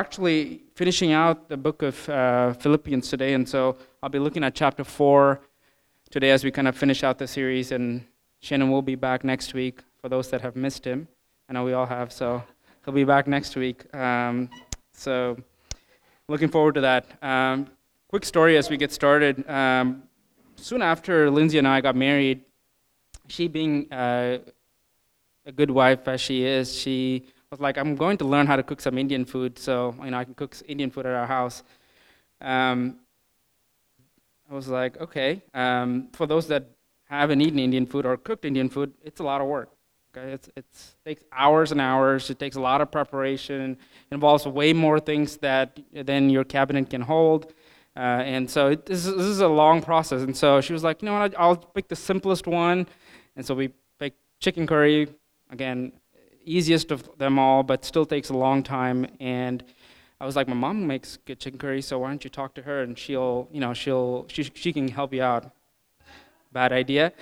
actually finishing out the book of uh, Philippians today, and so I'll be looking at chapter 4 today as we kind of finish out the series. And Shannon will be back next week for those that have missed him. I know we all have, so he'll be back next week. Um, so, looking forward to that. Um, quick story as we get started. Um, soon after Lindsay and I got married, she being uh, a good wife as she is, she was like, I'm going to learn how to cook some Indian food, so you know I can cook Indian food at our house. Um, I was like, okay. Um, for those that haven't eaten Indian food or cooked Indian food, it's a lot of work. Okay, it's it's takes hours and hours. It takes a lot of preparation. It involves way more things that than your cabinet can hold. Uh, and so it, this, is, this is a long process. And so she was like, you know what, I'll pick the simplest one. And so we picked chicken curry. Again, easiest of them all, but still takes a long time. And I was like, my mom makes good chicken curry, so why don't you talk to her and she'll, you know, she'll, she, she can help you out. Bad idea.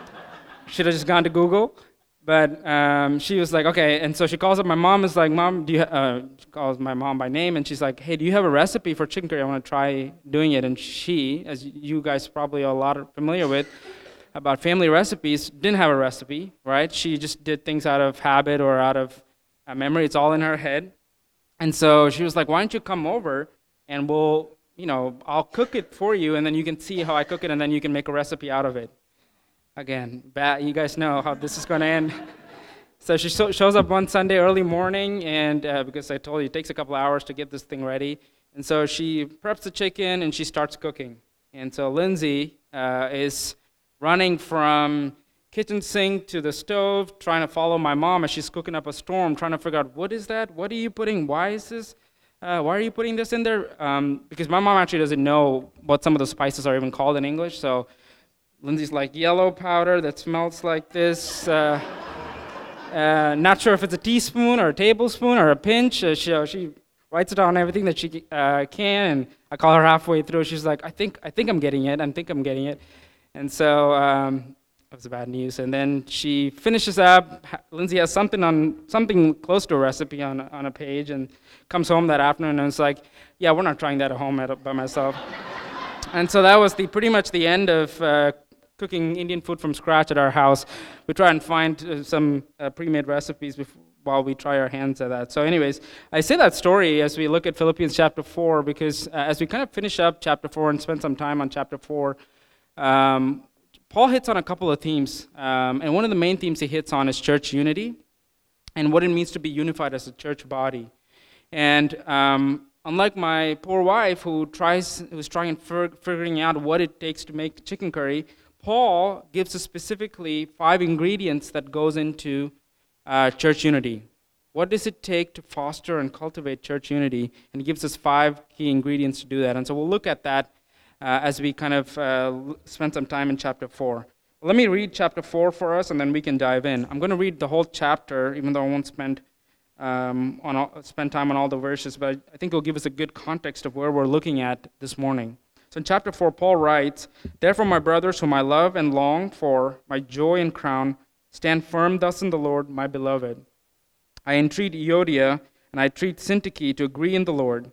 Should have just gone to Google. But um, she was like, okay. And so she calls up my mom. Is like, mom, do you? Uh, calls my mom by name, and she's like, hey, do you have a recipe for chicken curry? I want to try doing it. And she, as you guys probably are a lot familiar with, about family recipes, didn't have a recipe, right? She just did things out of habit or out of uh, memory. It's all in her head. And so she was like, why don't you come over and we'll, you know, I'll cook it for you, and then you can see how I cook it, and then you can make a recipe out of it. Again, bad, you guys know how this is going to end. So she so, shows up one Sunday early morning, and uh, because I told you it takes a couple hours to get this thing ready, and so she preps the chicken and she starts cooking. And so Lindsay uh, is running from kitchen sink to the stove, trying to follow my mom as she's cooking up a storm, trying to figure out what is that? What are you putting? Why is this? Uh, why are you putting this in there? Um, because my mom actually doesn't know what some of the spices are even called in English. So Lindsay's like yellow powder that smells like this. Uh, uh, not sure if it's a teaspoon or a tablespoon or a pinch. Uh, she, she writes it down everything that she uh, can, and I call her halfway through. She's like, "I think, I think I'm getting it. I think I'm getting it." And so um, that was bad news. And then she finishes up. Lindsay has something on something close to a recipe on on a page, and comes home that afternoon and it's like, "Yeah, we're not trying that at home at, by myself." and so that was the pretty much the end of. Uh, cooking Indian food from scratch at our house. We try and find uh, some uh, pre-made recipes before, while we try our hands at that. So, anyways, I say that story as we look at Philippians chapter 4 because uh, as we kind of finish up chapter 4 and spend some time on chapter 4, um, Paul hits on a couple of themes. Um, and one of the main themes he hits on is church unity and what it means to be unified as a church body. And um, unlike my poor wife who tries, who's trying fig- figuring out what it takes to make chicken curry, Paul gives us specifically five ingredients that goes into uh, church unity. What does it take to foster and cultivate church unity? And he gives us five key ingredients to do that. And so we'll look at that as we kind of uh, spend some time in chapter 4. Let me read chapter 4 for us, and then we can dive in. I'm going to read the whole chapter, even though I won't spend, um, on all, spend time on all the verses, but I think it'll give us a good context of where we're looking at this morning. So in chapter 4, Paul writes, Therefore, my brothers, whom I love and long for, my joy and crown, stand firm thus in the Lord, my beloved. I entreat Euodia, and I entreat Syntyche to agree in the Lord.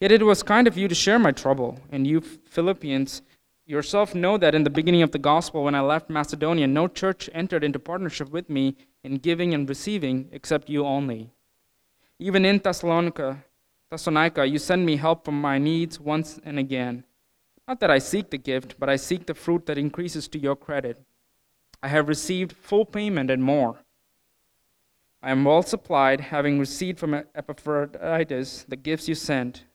Yet it was kind of you to share my trouble, and you Philippians yourself know that in the beginning of the gospel, when I left Macedonia, no church entered into partnership with me in giving and receiving except you only. Even in Thessalonica, Thessalonica, you send me help from my needs once and again. Not that I seek the gift, but I seek the fruit that increases to your credit. I have received full payment and more. I am well supplied, having received from Epaphroditus the gifts you sent,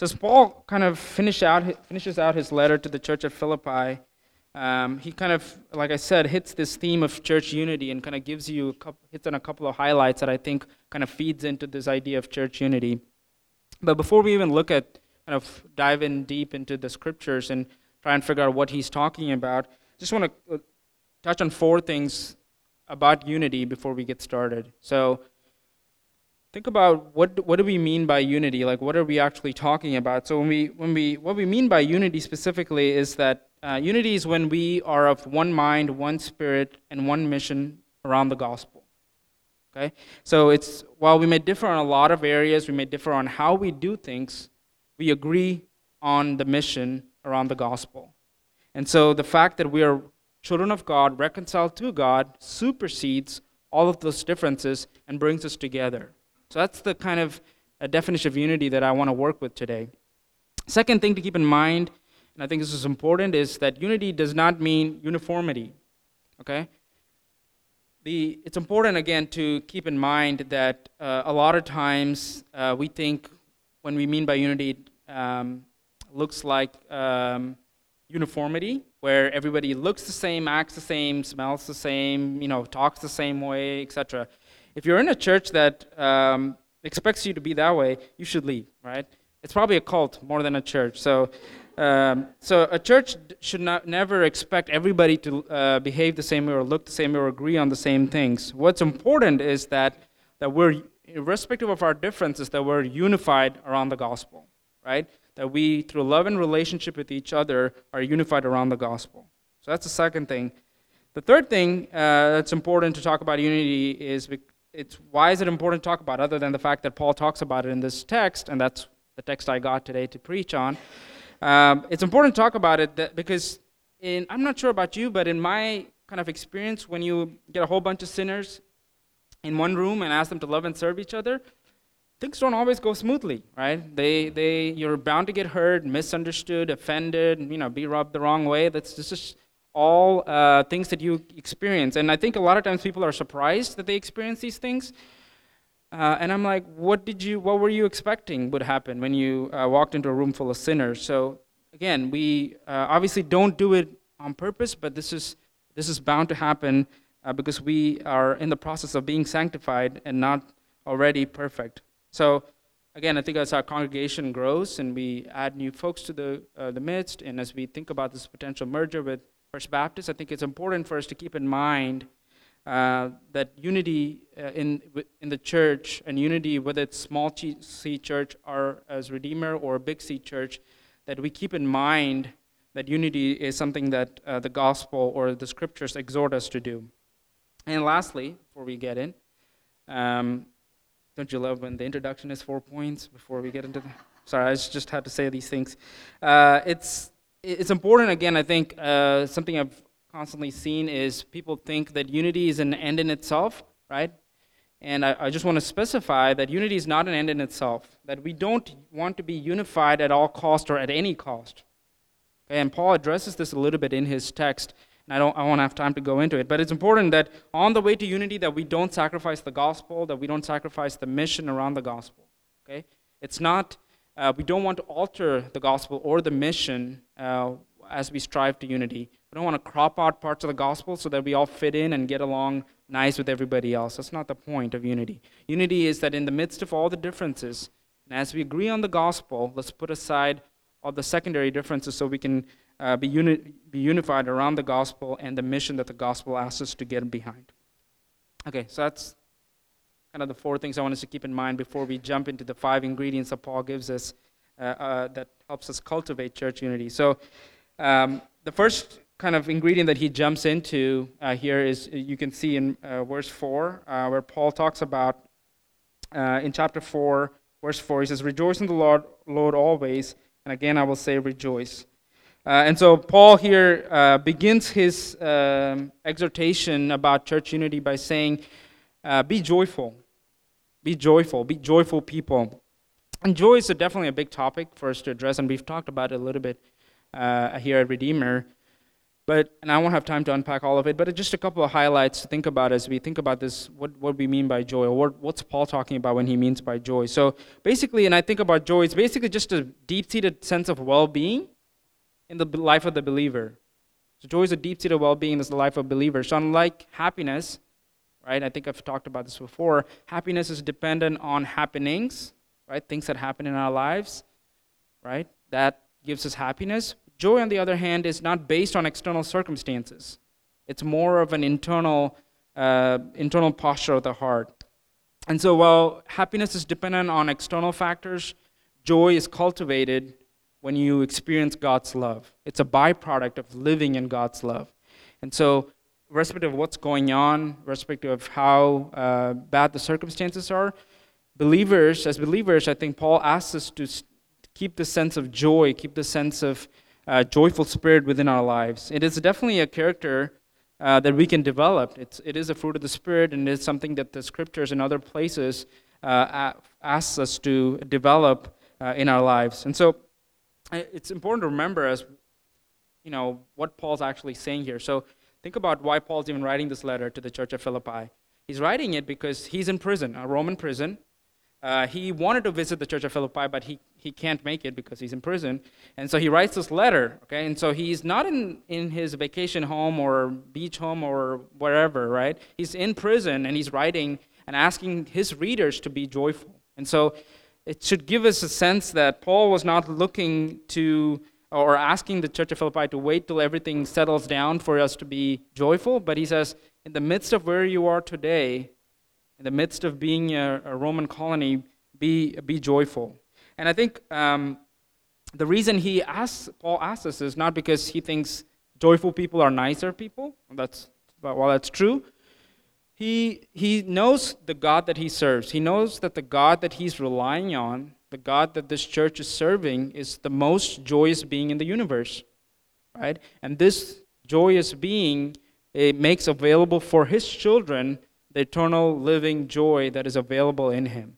So, as Paul kind of finish out, finishes out his letter to the church of Philippi, um, he kind of, like I said, hits this theme of church unity and kind of gives you, a couple, hits on a couple of highlights that I think kind of feeds into this idea of church unity. But before we even look at, kind of dive in deep into the scriptures and try and figure out what he's talking about. Just want to uh, touch on four things about unity before we get started. So, think about what what do we mean by unity? Like, what are we actually talking about? So, when we when we what we mean by unity specifically is that uh, unity is when we are of one mind, one spirit, and one mission around the gospel. Okay, so it's while we may differ on a lot of areas, we may differ on how we do things. We agree on the mission around the gospel. And so the fact that we are children of God, reconciled to God, supersedes all of those differences and brings us together. So that's the kind of a definition of unity that I want to work with today. Second thing to keep in mind, and I think this is important, is that unity does not mean uniformity. Okay? The, it's important, again, to keep in mind that uh, a lot of times uh, we think when we mean by unity, um, looks like um, uniformity, where everybody looks the same, acts the same, smells the same, you know, talks the same way, etc. If you're in a church that um, expects you to be that way, you should leave, right? It's probably a cult more than a church. So, um, so a church should not never expect everybody to uh, behave the same way or look the same way or agree on the same things. What's important is that that we're, irrespective of our differences, that we're unified around the gospel, right? that we, through love and relationship with each other, are unified around the gospel. So that's the second thing. The third thing uh, that's important to talk about unity is it's why is it important to talk about other than the fact that Paul talks about it in this text, and that's the text I got today to preach on. Um, it's important to talk about it because in, I'm not sure about you, but in my kind of experience, when you get a whole bunch of sinners in one room and ask them to love and serve each other, things don't always go smoothly, right? They, they, you're bound to get hurt, misunderstood, offended, you know, be rubbed the wrong way. That's just all uh, things that you experience. And I think a lot of times people are surprised that they experience these things. Uh, and I'm like, what did you, what were you expecting would happen when you uh, walked into a room full of sinners? So again, we uh, obviously don't do it on purpose, but this is this is bound to happen uh, because we are in the process of being sanctified and not already perfect. So, again, I think as our congregation grows and we add new folks to the, uh, the midst, and as we think about this potential merger with First Baptist, I think it's important for us to keep in mind uh, that unity uh, in, in the church and unity, whether it's small C church or as Redeemer or big C church, that we keep in mind that unity is something that uh, the gospel or the scriptures exhort us to do. And lastly, before we get in, um, don't you love when the introduction is four points before we get into the. Sorry, I just had to say these things. Uh, it's, it's important, again, I think uh, something I've constantly seen is people think that unity is an end in itself, right? And I, I, just want to specify that unity is not an end in itself, that we don't want to be unified at all cost or at any cost. Okay, and Paul addresses this a little bit in his text and I don't I won't have time to go into it, but it's important that on the way to unity that we don't sacrifice the gospel, that we don't sacrifice the mission around the gospel. Okay? It's not uh, we don't want to alter the gospel or the mission uh, as we strive to unity. We don't want to crop out parts of the gospel so that we all fit in and get along nice with everybody else. That's not the point of unity. Unity is that in the midst of all the differences, and as we agree on the gospel, let's put aside all the secondary differences so we can uh, be, uni- be unified around the gospel and the mission that the gospel asks us to get behind. Okay, so that's kind of the four things I want us to keep in mind before we jump into the five ingredients that Paul gives us uh, uh, that helps us cultivate church unity. So, um, the first kind of ingredient that he jumps into uh, here is you can see in uh, verse 4, uh, where Paul talks about uh, in chapter 4, verse 4, he says, Rejoice in the Lord, Lord always. And again, I will say, Rejoice. And so Paul here begins his um, exhortation about church unity by saying, Uh, be joyful. Be joyful. Be joyful people. And joy is definitely a big topic for us to address, and we've talked about it a little bit uh, here at Redeemer. But, and I won't have time to unpack all of it, but just a couple of highlights to think about as we think about this, what, what we mean by joy, or what, what's Paul talking about when he means by joy. So basically, and I think about joy, it's basically just a deep-seated sense of well-being in the life of the believer. So joy is a deep-seated well-being in the life of a believer. So unlike happiness, right, I think I've talked about this before, happiness is dependent on happenings, right, things that happen in our lives, right, that gives us happiness. Joy, on the other hand, is not based on external circumstances. It's more of an internal, uh, internal posture of the heart. And so, while happiness is dependent on external factors, joy is cultivated when you experience God's love. It's a byproduct of living in God's love. And so, irrespective of what's going on, irrespective of how uh, bad the circumstances are, believers, as believers, I think Paul asks us to keep the sense of joy, keep the sense of uh, joyful spirit within our lives. It is definitely a character uh, that we can develop. It's, it is a fruit of the Spirit, and it's something that the scriptures and other places uh, asks us to develop uh, in our lives. And so it's important to remember as you know what Paul's actually saying here. So think about why Paul's even writing this letter to the church of Philippi. He's writing it because he's in prison, a Roman prison, uh, he wanted to visit the church of Philippi, but he, he can't make it because he's in prison. And so he writes this letter, okay? And so he's not in, in his vacation home or beach home or wherever, right? He's in prison and he's writing and asking his readers to be joyful. And so it should give us a sense that Paul was not looking to or asking the church of Philippi to wait till everything settles down for us to be joyful, but he says, in the midst of where you are today, in the midst of being a, a Roman colony, be, be joyful. And I think um, the reason he asks, Paul asks us is not because he thinks joyful people are nicer people. That's, while that's true, he, he knows the God that he serves. He knows that the God that he's relying on, the God that this church is serving, is the most joyous being in the universe. Right? And this joyous being it makes available for his children the eternal living joy that is available in him.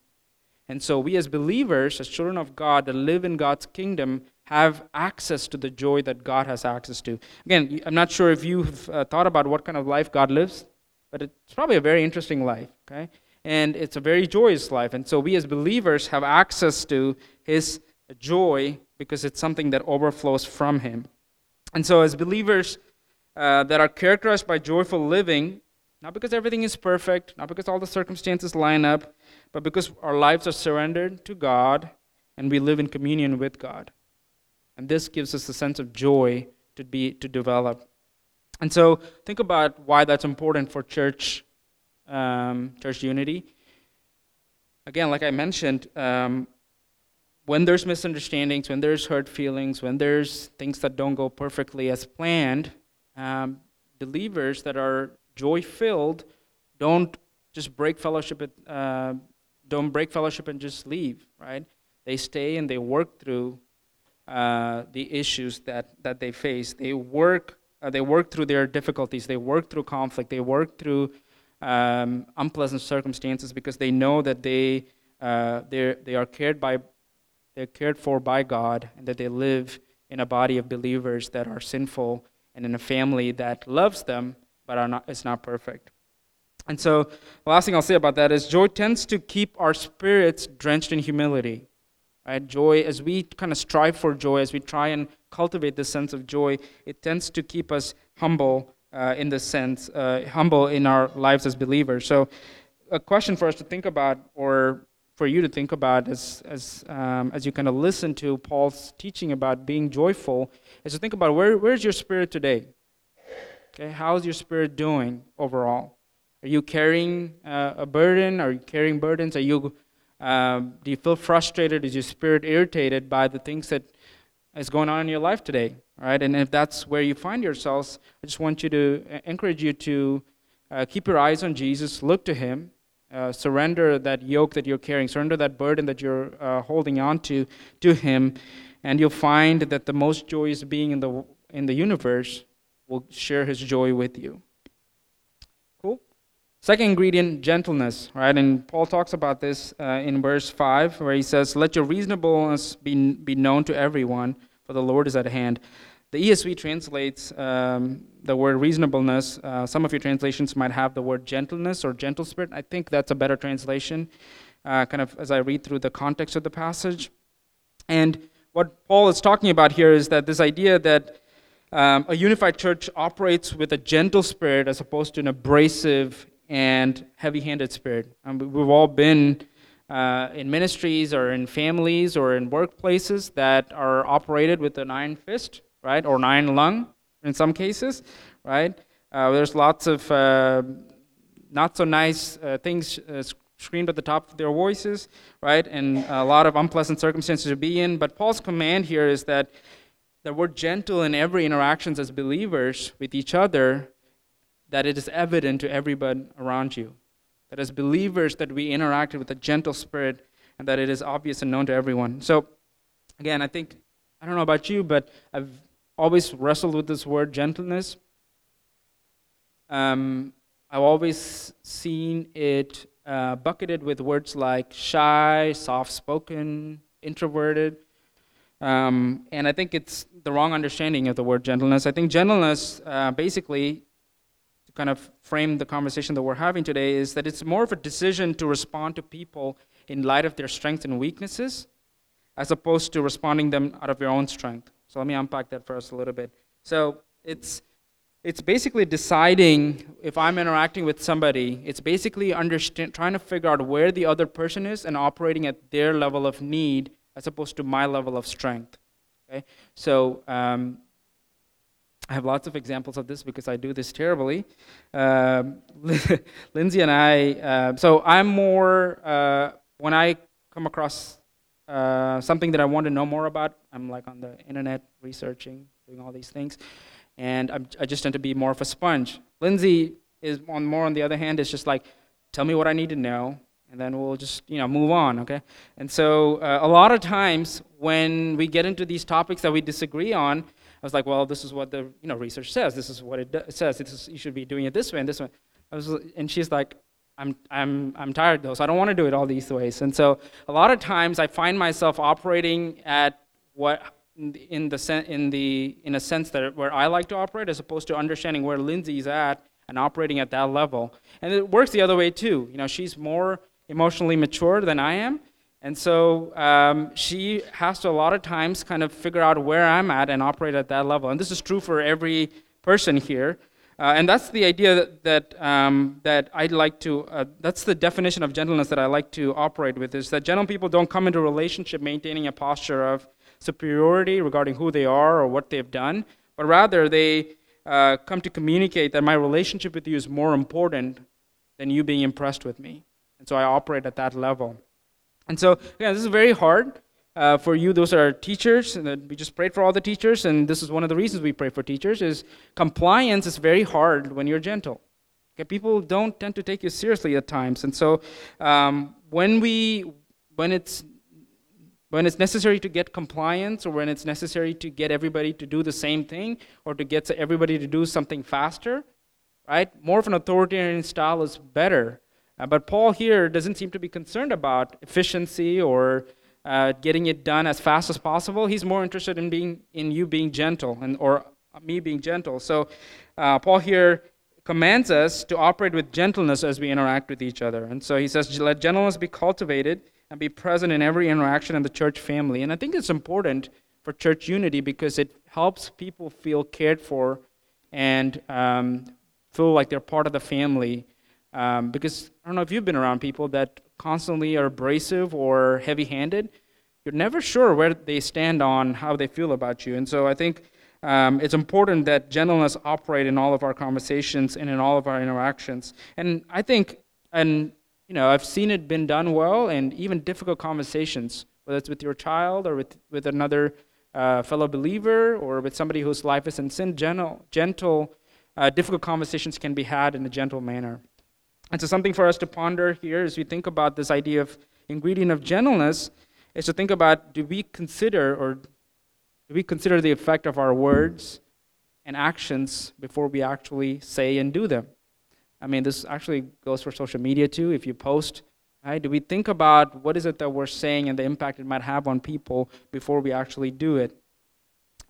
And so, we as believers, as children of God that live in God's kingdom, have access to the joy that God has access to. Again, I'm not sure if you've uh, thought about what kind of life God lives, but it's probably a very interesting life, okay? And it's a very joyous life. And so, we as believers have access to His joy because it's something that overflows from Him. And so, as believers uh, that are characterized by joyful living, not because everything is perfect, not because all the circumstances line up, but because our lives are surrendered to God and we live in communion with God. And this gives us a sense of joy to be to develop. And so think about why that's important for church um, church unity. Again, like I mentioned, um, when there's misunderstandings, when there's hurt feelings, when there's things that don't go perfectly as planned, um, believers that are joy filled, don't just break fellowship. Uh, don't break fellowship and just leave. Right? They stay and they work through uh, the issues that that they face. They work. Uh, they work through their difficulties. They work through conflict. They work through um, unpleasant circumstances because they know that they uh, they are cared by they're cared for by God and that they live in a body of believers that are sinful and in a family that loves them but are not, it's not perfect. And so, the last thing I'll say about that is joy tends to keep our spirits drenched in humility. Right? Joy, as we kind of strive for joy, as we try and cultivate this sense of joy, it tends to keep us humble uh, in this sense, uh, humble in our lives as believers. So, a question for us to think about, or for you to think about as, as, um, as you kind of listen to Paul's teaching about being joyful, is to think about where, where's your spirit today? Okay, how's your spirit doing overall? Are you carrying uh, a burden? Are you carrying burdens? Are you, um, do you feel frustrated? Is your spirit irritated by the things that is going on in your life today? All right, and if that's where you find yourselves, I just want you to uh, encourage you to uh, keep your eyes on Jesus, look to Him, uh, surrender that yoke that you're carrying, surrender that burden that you're uh, holding on to to Him, and you'll find that the most joyous being in the in the universe will share His joy with you. Cool. Second ingredient, gentleness. Right, and Paul talks about this uh, in verse five, where he says, "Let your reasonableness be be known to everyone, for the Lord is at hand." The ESV translates um, the word reasonableness. Uh, some of your translations might have the word gentleness or gentle spirit. I think that's a better translation, uh, kind of as I read through the context of the passage. And what Paul is talking about here is that this idea that um, a unified church operates with a gentle spirit as opposed to an abrasive and heavy handed spirit. We've all been uh, in ministries or in families or in workplaces that are operated with an iron fist right? Or nine lung in some cases, right? Uh, there's lots of uh, not so nice uh, things uh, screamed at the top of their voices, right? And a lot of unpleasant circumstances to be in. But Paul's command here is that that we're gentle in every interactions as believers with each other, that it is evident to everybody around you. That as believers that we interacted with a gentle spirit and that it is obvious and known to everyone. So again, I think I don't know about you, but I've always wrestled with this word gentleness. Um, I've always seen it uh, bucketed with words like shy, soft spoken, introverted. Um, and I think it's the wrong understanding of the word gentleness. I think gentleness, uh, basically, to kind of frame the conversation that we're having today, is that it's more of a decision to respond to people in light of their strengths and weaknesses, as opposed to responding them out of your own strength. So let me unpack that for us a little bit. So it's it's basically deciding if I'm interacting with somebody, it's basically understand, trying to figure out where the other person is and operating at their level of need as opposed to my level of strength. Okay? So um, I have lots of examples of this because I do this terribly. Uh, Lindsay and I, uh, so I'm more, uh, when I come across uh, something that I want to know more about. I'm like on the internet researching, doing all these things, and I'm, i just tend to be more of a sponge. Lindsay is on more on the other hand is just like, tell me what I need to know, and then we'll just you know move on, okay? And so uh, a lot of times when we get into these topics that we disagree on, I was like, well, this is what the you know research says. This is what it, do- it says. Is, you should be doing it this way and this way. I was, and she's like, I'm, I'm, I'm tired though, so I don't want to do it all these ways. And so a lot of times I find myself operating at what in the sen- in the in a sense that where I like to operate as opposed to understanding where Lindsay's at and operating at that level. And it works the other way too. You know, she's more emotionally mature than I am. And so um, she has to a lot of times kind of figure out where I'm at and operate at that level. And this is true for every person here. Uh, and that's the idea that, that, um, that I'd like to, uh, that's the definition of gentleness that I like to operate with, is that gentle people don't come into a relationship maintaining a posture of superiority regarding who they are or what they've done, but rather they uh, come to communicate that my relationship with you is more important than you being impressed with me. And so I operate at that level. And so, again, this is very hard uh, for you, those are teachers, and we just prayed for all the teachers, and this is one of the reasons we pray for teachers, is compliance is very hard when you're gentle. Okay, people don't tend to take you seriously at times, and so um, when we, when it's when it's necessary to get compliance or when it's necessary to get everybody to do the same thing or to get everybody to do something faster right more of an authoritarian style is better uh, but paul here doesn't seem to be concerned about efficiency or uh, getting it done as fast as possible. He's more interested in being in you being gentle and or me being gentle. So uh, Paul here commands us to operate with gentleness as we interact with each other. And so he says, let gentleness be cultivated and be present in every interaction in the church family. And I think it's important for church unity because it helps people feel cared for and um, feel like they're part of the family. Um, because I don't know if you've been around people that constantly are abrasive or heavy handed. You're never sure where they stand on how they feel about you. And so I think um, it's important that gentleness operate in all of our conversations and in all of our interactions. And I think, and you know, I've seen it been done well, and even difficult conversations, whether it's with your child or with, with another uh, fellow believer or with somebody whose life is in sin, gentle, gentle uh, difficult conversations can be had in a gentle manner. And so, something for us to ponder here as we think about this idea of ingredient of gentleness is to think about do we consider or do we consider the effect of our words and actions before we actually say and do them? I mean, this actually goes for social media too. If you post, right, do we think about what is it that we're saying and the impact it might have on people before we actually do it?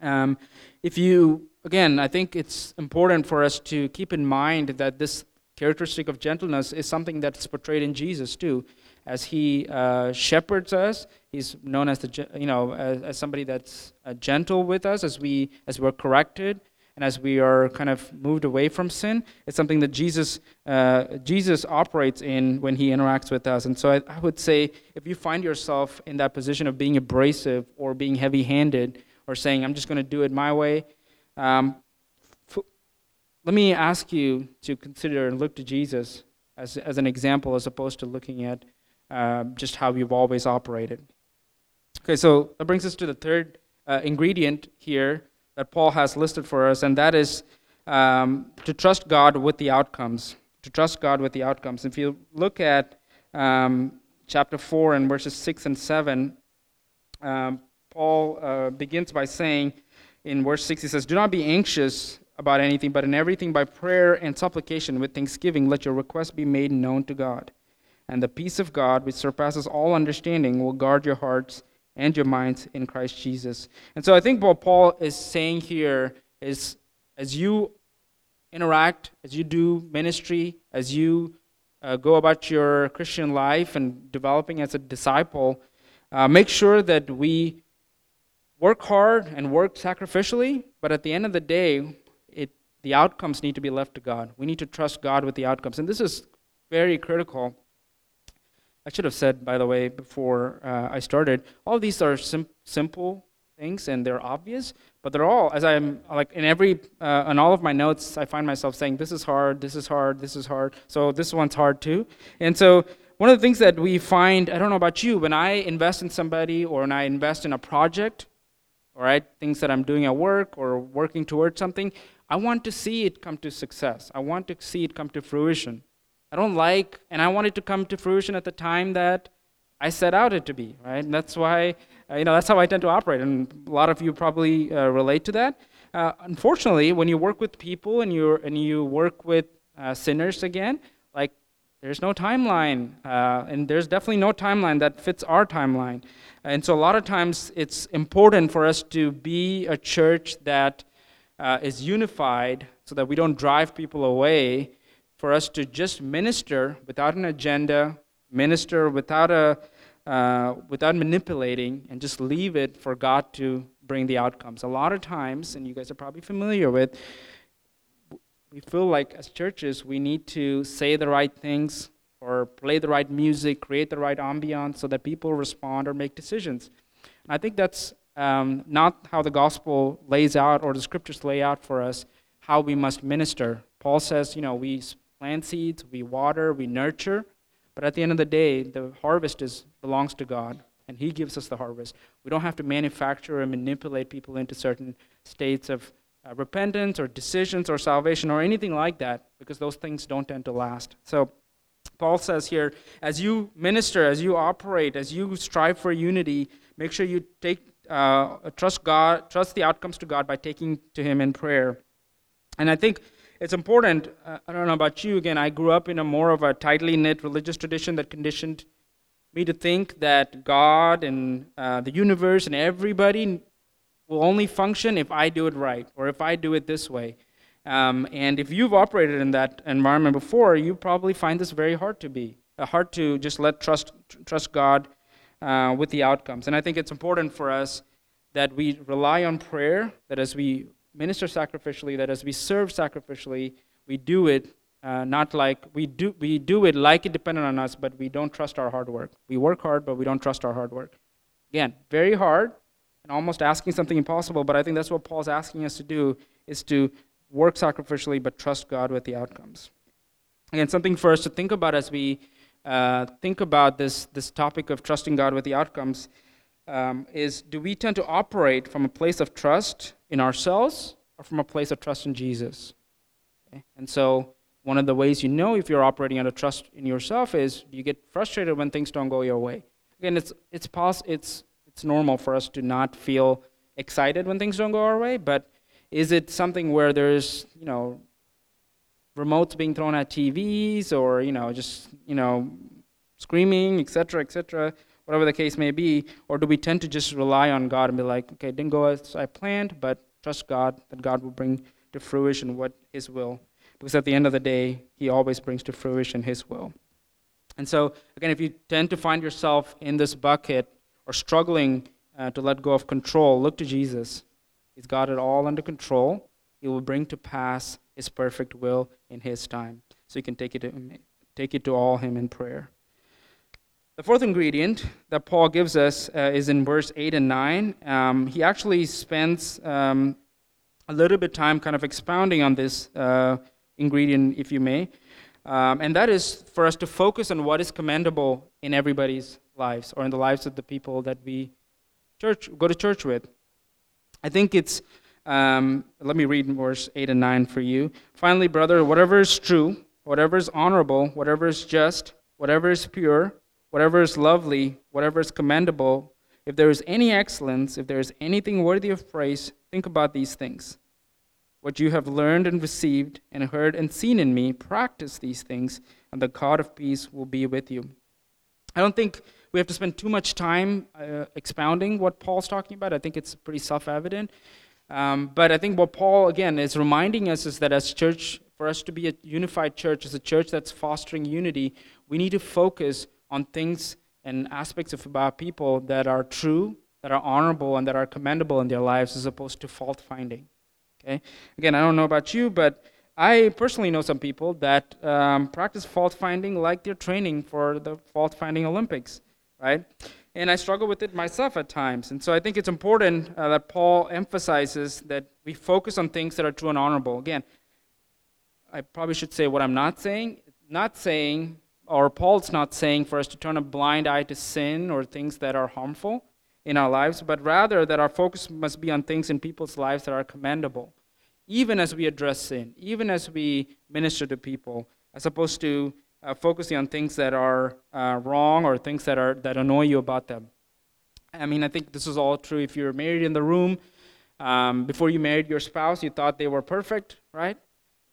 Um, if you, again, I think it's important for us to keep in mind that this characteristic of gentleness is something that's portrayed in Jesus too. As he uh, shepherds us, he's known as the you know as, as somebody that's uh, gentle with us as we as we're corrected and as we are kind of moved away from sin. It's something that Jesus uh, Jesus operates in when he interacts with us. And so I, I would say if you find yourself in that position of being abrasive or being heavy-handed or saying I'm just going to do it my way. Um, let me ask you to consider and look to Jesus as, as an example as opposed to looking at uh, just how you've always operated. Okay, so that brings us to the third uh, ingredient here that Paul has listed for us, and that is um, to trust God with the outcomes. To trust God with the outcomes. If you look at um, chapter 4 and verses 6 and 7, um, Paul uh, begins by saying in verse 6, he says, Do not be anxious about anything, but in everything by prayer and supplication with thanksgiving, let your requests be made known to God. And the peace of God, which surpasses all understanding, will guard your hearts and your minds in Christ Jesus. And so I think what Paul is saying here is as you interact, as you do ministry, as you uh, go about your Christian life and developing as a disciple, uh, make sure that we work hard and work sacrificially, but at the end of the day, the outcomes need to be left to God. We need to trust God with the outcomes. And this is very critical. I should have said, by the way, before uh, I started, all these are sim- simple things and they're obvious, but they're all, as I'm like in every, uh, in all of my notes, I find myself saying, this is hard, this is hard, this is hard. So this one's hard too. And so one of the things that we find, I don't know about you, when I invest in somebody or when I invest in a project, all right, things that I'm doing at work or working towards something, I want to see it come to success. I want to see it come to fruition. I don't like, and I want it to come to fruition at the time that I set out it to be, right? And that's why, uh, you know, that's how I tend to operate. And a lot of you probably uh, relate to that. Uh, unfortunately, when you work with people and, you and you work with uh, sinners again, like, there's no timeline. Uh, and there's definitely no timeline that fits our timeline. And so a lot of times it's important for us to be a church that uh, is unified so that we don't drive people away, for us to just minister without an agenda, minister without, a, uh, without manipulating, and just leave it for God to bring the outcomes. A lot of times, and you guys are probably familiar with, we feel like as churches we need to say the right things or play the right music, create the right ambiance so that people respond or make decisions. And I think that's um, not how the gospel lays out or the scriptures lay out for us how we must minister. Paul says, you know, we plant seeds, we water, we nurture, but at the end of the day, the harvest is, belongs to God, and He gives us the harvest. We don't have to manufacture and manipulate people into certain states of uh, repentance or decisions or salvation or anything like that, because those things don't tend to last. So, Paul says here, as you minister, as you operate, as you strive for unity, make sure you take uh, trust God, trust the outcomes to God by taking to Him in prayer. And I think it's important. Uh, I don't know about you. Again, I grew up in a more of a tightly knit religious tradition that conditioned me to think that God and uh, the universe and everybody will only function if I do it right or if I do it this way. Um, and if you've operated in that environment before, you probably find this very hard to be uh, hard to just let trust trust God uh, with the outcomes. And I think it's important for us that we rely on prayer, that as we minister sacrificially, that as we serve sacrificially, we do it uh, not like we do we do it like it depended on us, but we don't trust our hard work. We work hard, but we don't trust our hard work. Again, very hard and almost asking something impossible, but I think that's what Paul's asking us to do is to work sacrificially but trust God with the outcomes. Again, something for us to think about as we uh, think about this, this topic of trusting God with the outcomes um, is do we tend to operate from a place of trust in ourselves or from a place of trust in Jesus? Okay? And so, one of the ways you know if you're operating out of trust in yourself is you get frustrated when things don't go your way. Again, it's, it's, pos- it's, it's normal for us to not feel excited when things don't go our way, but is it something where there's, you know, remotes being thrown at TVs or, you know, just, you know, screaming, etc., etc., whatever the case may be? Or do we tend to just rely on God and be like, okay, didn't go as I planned, but trust God that God will bring to fruition what His will? Because at the end of the day, He always brings to fruition His will. And so, again, if you tend to find yourself in this bucket or struggling uh, to let go of control, look to Jesus. He's got it all under control. He will bring to pass His perfect will in His time. So you can take it to, take it to all Him in prayer. The fourth ingredient that Paul gives us uh, is in verse 8 and 9. Um, he actually spends um, a little bit time kind of expounding on this uh, ingredient, if you may. Um, and that is for us to focus on what is commendable in everybody's lives or in the lives of the people that we church go to church with. I think it's um, let me read verse 8 and 9 for you. Finally, brother, whatever is true, whatever is honorable, whatever is just, whatever is pure, whatever is lovely, whatever is commendable, if there is any excellence, if there is anything worthy of praise, think about these things. What you have learned and received and heard and seen in me, practice these things, and the God of peace will be with you. I don't think we have to spend too much time uh, expounding what Paul's talking about. I think it's pretty self evident. Um, but I think what Paul, again, is reminding us is that as church, for us to be a unified church, as a church that's fostering unity, we need to focus on things and aspects of our people that are true, that are honorable, and that are commendable in their lives as opposed to fault finding. Okay? Again, I don't know about you, but I personally know some people that um, practice fault finding like they're training for the fault finding Olympics, right? And I struggle with it myself at times. And so I think it's important uh, that Paul emphasizes that we focus on things that are true and honorable. Again, I probably should say what I'm not saying. Not saying, or Paul's not saying for us to turn a blind eye to sin or things that are harmful in our lives, but rather that our focus must be on things in people's lives that are commendable, even as we address sin, even as we minister to people, as opposed to uh, focusing on things that are uh, wrong or things that are that annoy you about them. I mean, I think this is all true. If you're married in the room, um, before you married your spouse, you thought they were perfect, right?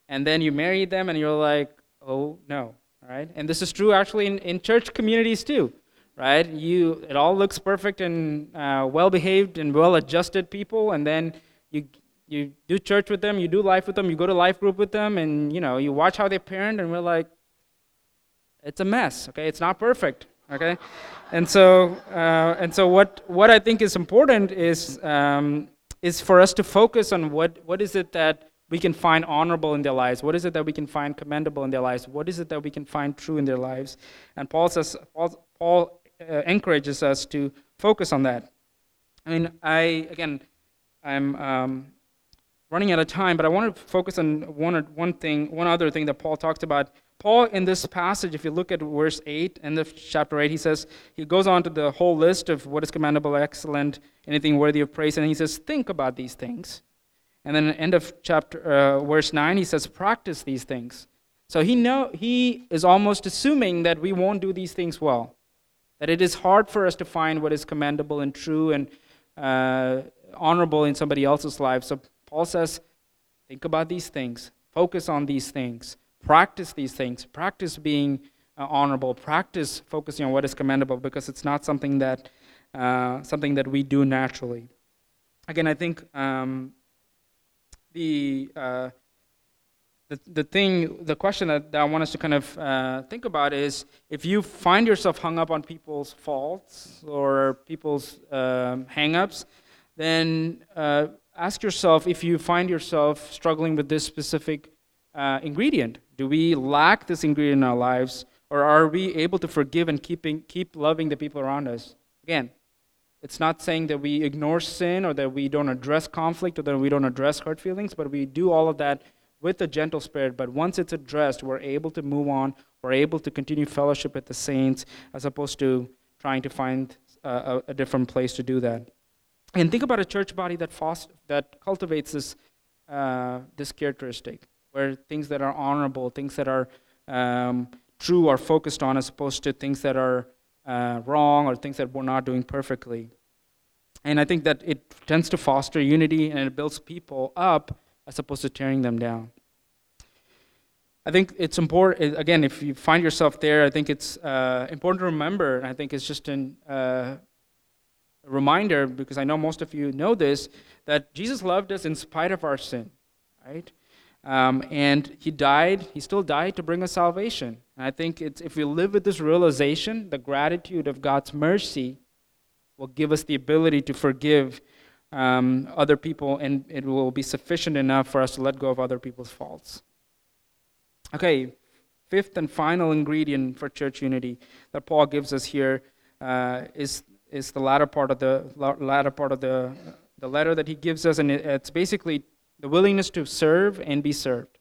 And then you married them, and you're like, oh no, right? And this is true actually in, in church communities too, right? You it all looks perfect and uh, well-behaved and well-adjusted people, and then you you do church with them, you do life with them, you go to life group with them, and you know you watch how they parent, and we're like, it's a mess, okay? It's not perfect, okay? And so, uh, and so what, what I think is important is, um, is for us to focus on what, what is it that we can find honorable in their lives? What is it that we can find commendable in their lives? What is it that we can find true in their lives? And Paul says, Paul, Paul uh, encourages us to focus on that. I mean, I, again, I'm um, running out of time, but I want to focus on one, one thing, one other thing that Paul talked about Paul, in this passage, if you look at verse 8, end of chapter 8, he says, he goes on to the whole list of what is commendable, excellent, anything worthy of praise, and he says, think about these things. And then end of chapter, uh, verse 9, he says, practice these things. So he, know, he is almost assuming that we won't do these things well, that it is hard for us to find what is commendable and true and uh, honorable in somebody else's life. So Paul says, think about these things, focus on these things practice these things, practice being uh, honorable, practice focusing on what is commendable because it's not something that, uh, something that we do naturally. Again, I think um, the, uh, the, the thing, the question that, that I want us to kind of uh, think about is if you find yourself hung up on people's faults or people's um, hang ups, then uh, ask yourself if you find yourself struggling with this specific uh, ingredient. Do we lack this ingredient in our lives, or are we able to forgive and keeping, keep loving the people around us? Again, it's not saying that we ignore sin or that we don't address conflict or that we don't address hurt feelings, but we do all of that with a gentle spirit. But once it's addressed, we're able to move on. We're able to continue fellowship with the saints as opposed to trying to find a, a different place to do that. And think about a church body that, foster, that cultivates this, uh, this characteristic, where things that are honorable, things that are um, true are focused on, as opposed to things that are uh, wrong or things that we're not doing perfectly. And I think that it tends to foster unity and it builds people up as opposed to tearing them down. I think it's important, again, if you find yourself there, I think it's uh, important to remember, and I think it's just an, uh, a reminder, because I know most of you know this, that Jesus loved us in spite of our sin, right? Um, and he died, he still died to bring us salvation. And I think if we live with this realization, the gratitude of God's mercy will give us the ability to forgive um, other people, and it will be sufficient enough for us to let go of other people's faults. Okay, fifth and final ingredient for church unity that Paul gives us here uh, is is the latter part of the latter part of the the letter that he gives us, and it's basically the willingness to serve and be served.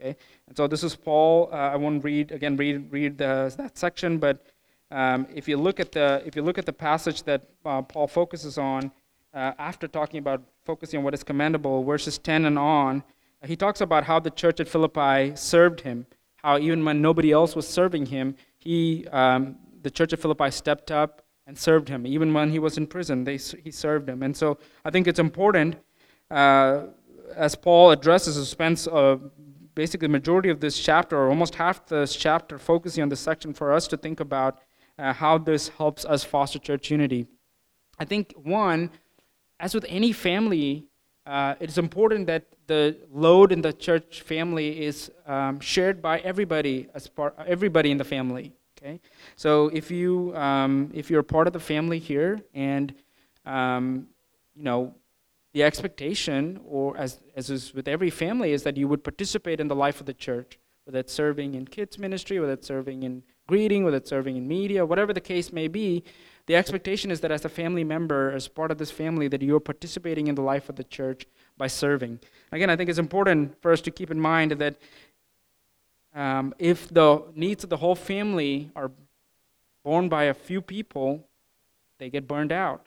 Okay, and so this is Paul. Uh, I won't read again. Read read the, that section, but um, if you look at the if you look at the passage that uh, Paul focuses on uh, after talking about focusing on what is commendable, verses 10 and on, he talks about how the church at Philippi served him. How even when nobody else was serving him, he um, the church at Philippi stepped up and served him. Even when he was in prison, they, he served him. And so I think it's important uh, as Paul addresses, spends uh, basically the majority of this chapter, or almost half this chapter, focusing on this section for us to think about uh, how this helps us foster church unity. I think, one, as with any family, uh, it is important that the load in the church family is um, shared by everybody as part, everybody in the family. Okay, so if you um, if you're part of the family here, and um, you know the expectation, or as, as is with every family, is that you would participate in the life of the church, whether it's serving in kids' ministry, whether it's serving in greeting, whether it's serving in media, whatever the case may be. The expectation is that as a family member, as part of this family, that you're participating in the life of the church by serving. Again, I think it's important for us to keep in mind that um, if the needs of the whole family are borne by a few people, they get burned out.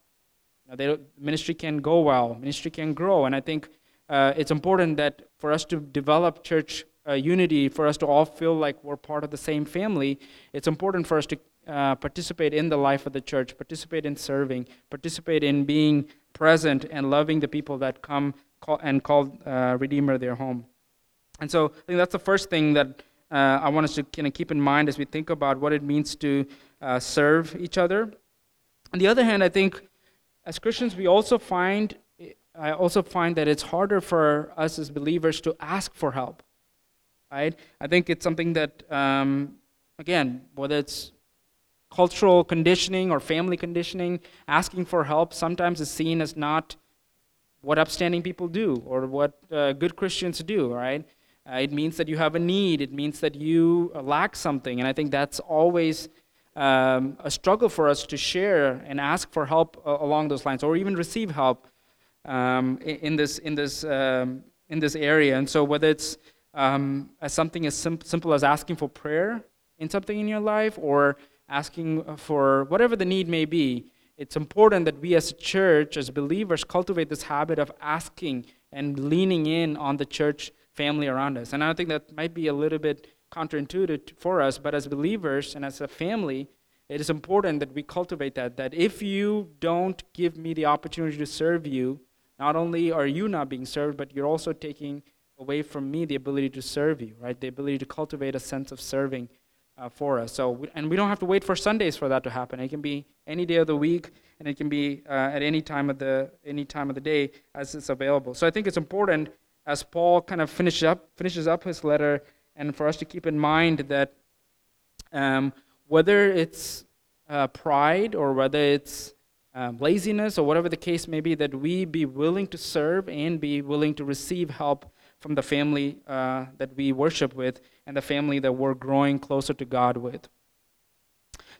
Now, they, ministry can go well, ministry can grow, and I think uh, it's important that for us to develop church uh, unity, for us to all feel like we're part of the same family, it's important for us to uh, participate in the life of the church, participate in serving, participate in being present and loving the people that come call, and call uh, Redeemer their home. And so I think that's the first thing that uh, I want us to kind of keep in mind as we think about what it means to uh, serve each other. On the other hand, I think as Christians, we also find I also find that it's harder for us as believers to ask for help. Right? I think it's something that, um, again, whether it's cultural conditioning or family conditioning, asking for help sometimes is seen as not what upstanding people do or what uh, good Christians do, right? Uh, it means that you have a need, it means that you lack something, and I think that's always um, a struggle for us to share and ask for help uh, along those lines, or even receive help um, in this in this um, in this area. And so, whether it's um, as something as sim- simple as asking for prayer in something in your life, or asking for whatever the need may be, it's important that we as a church, as believers, cultivate this habit of asking and leaning in on the church family around us. And I think that might be a little bit counterintuitive for us, but as believers and as a family, it is important that we cultivate that. That if you don't give me the opportunity to serve you, not only are you not being served, but you're also taking away from me the ability to serve you, right? The ability to cultivate a sense of serving uh, for us. So, and we don't have to wait for Sundays for that to happen. It can be any day of the week, and it can be uh, at any time of the any time of the day as it's available. So, I think it's important as Paul kind of finishes up finishes up his letter and for us to keep in mind that um, whether it's uh, pride or whether it's um, laziness or whatever the case may be, that we be willing to serve and be willing to receive help from the family uh, that we worship with and the family that we're growing closer to God with.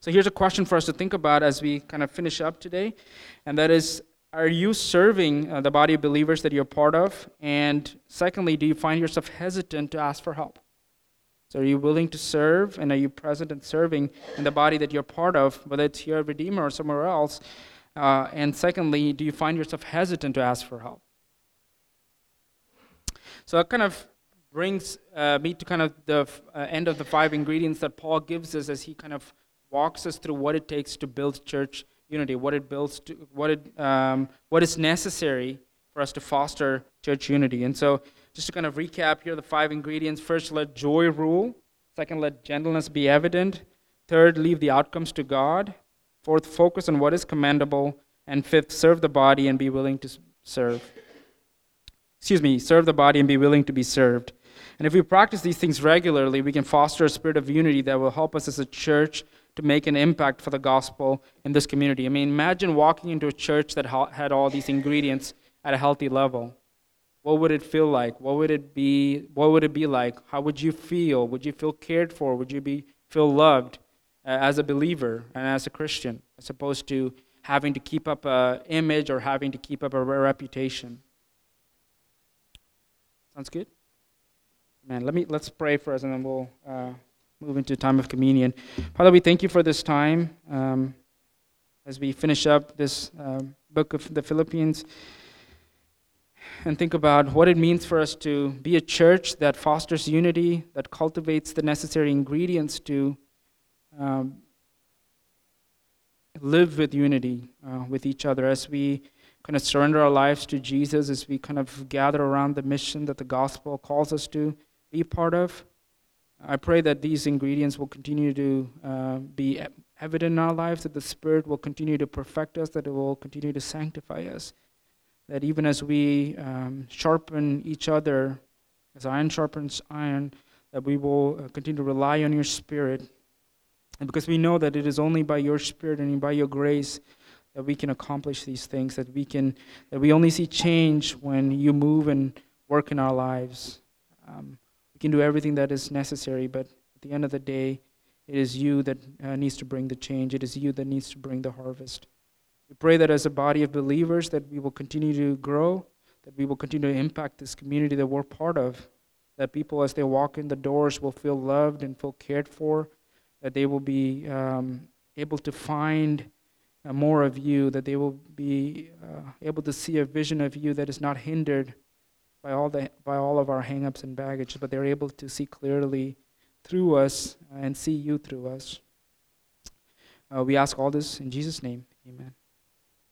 So here's a question for us to think about as we kind of finish up today, and that is Are you serving uh, the body of believers that you're part of? And secondly, do you find yourself hesitant to ask for help? So, are you willing to serve, and are you present and serving in the body that you're part of, whether it's here at Redeemer or somewhere else? Uh, and secondly, do you find yourself hesitant to ask for help? So, that kind of brings uh, me to kind of the uh, end of the five ingredients that Paul gives us as he kind of walks us through what it takes to build church unity, what it builds, to, what it, um, what is necessary for us to foster church unity. And so, just to kind of recap here, the five ingredients: first, let joy rule; second, let gentleness be evident; third, leave the outcomes to God; fourth, focus on what is commendable; and fifth, serve the body and be willing to serve. Excuse me, serve the body and be willing to be served. And if we practice these things regularly, we can foster a spirit of unity that will help us as a church to make an impact for the gospel in this community. I mean, imagine walking into a church that had all these ingredients at a healthy level. What would it feel like? What would it be? What would it be like? How would you feel? Would you feel cared for? Would you be feel loved uh, as a believer and as a Christian, as opposed to having to keep up an image or having to keep up a reputation? Sounds good. Man, let me let's pray for us, and then we'll. Uh, move into time of communion. Father, we thank you for this time um, as we finish up this um, book of the Philippians and think about what it means for us to be a church that fosters unity, that cultivates the necessary ingredients to um, live with unity uh, with each other as we kind of surrender our lives to Jesus, as we kind of gather around the mission that the gospel calls us to be part of. I pray that these ingredients will continue to uh, be evident in our lives, that the Spirit will continue to perfect us, that it will continue to sanctify us. That even as we um, sharpen each other, as iron sharpens iron, that we will uh, continue to rely on your Spirit. And because we know that it is only by your Spirit and by your grace that we can accomplish these things, that we can, that we only see change when you move and work in our lives. Um, we can do everything that is necessary, but at the end of the day, it is you that uh, needs to bring the change. It is you that needs to bring the harvest. We pray that as a body of believers that we will continue to grow, that we will continue to impact this community that we're part of, that people as they walk in the doors will feel loved and feel cared for, that they will be um, able to find uh, more of you, that they will be uh, able to see a vision of you that is not hindered by all, the, by all of our hangups and baggage, but they're able to see clearly through us and see you through us. Uh, we ask all this in Jesus' name. Amen.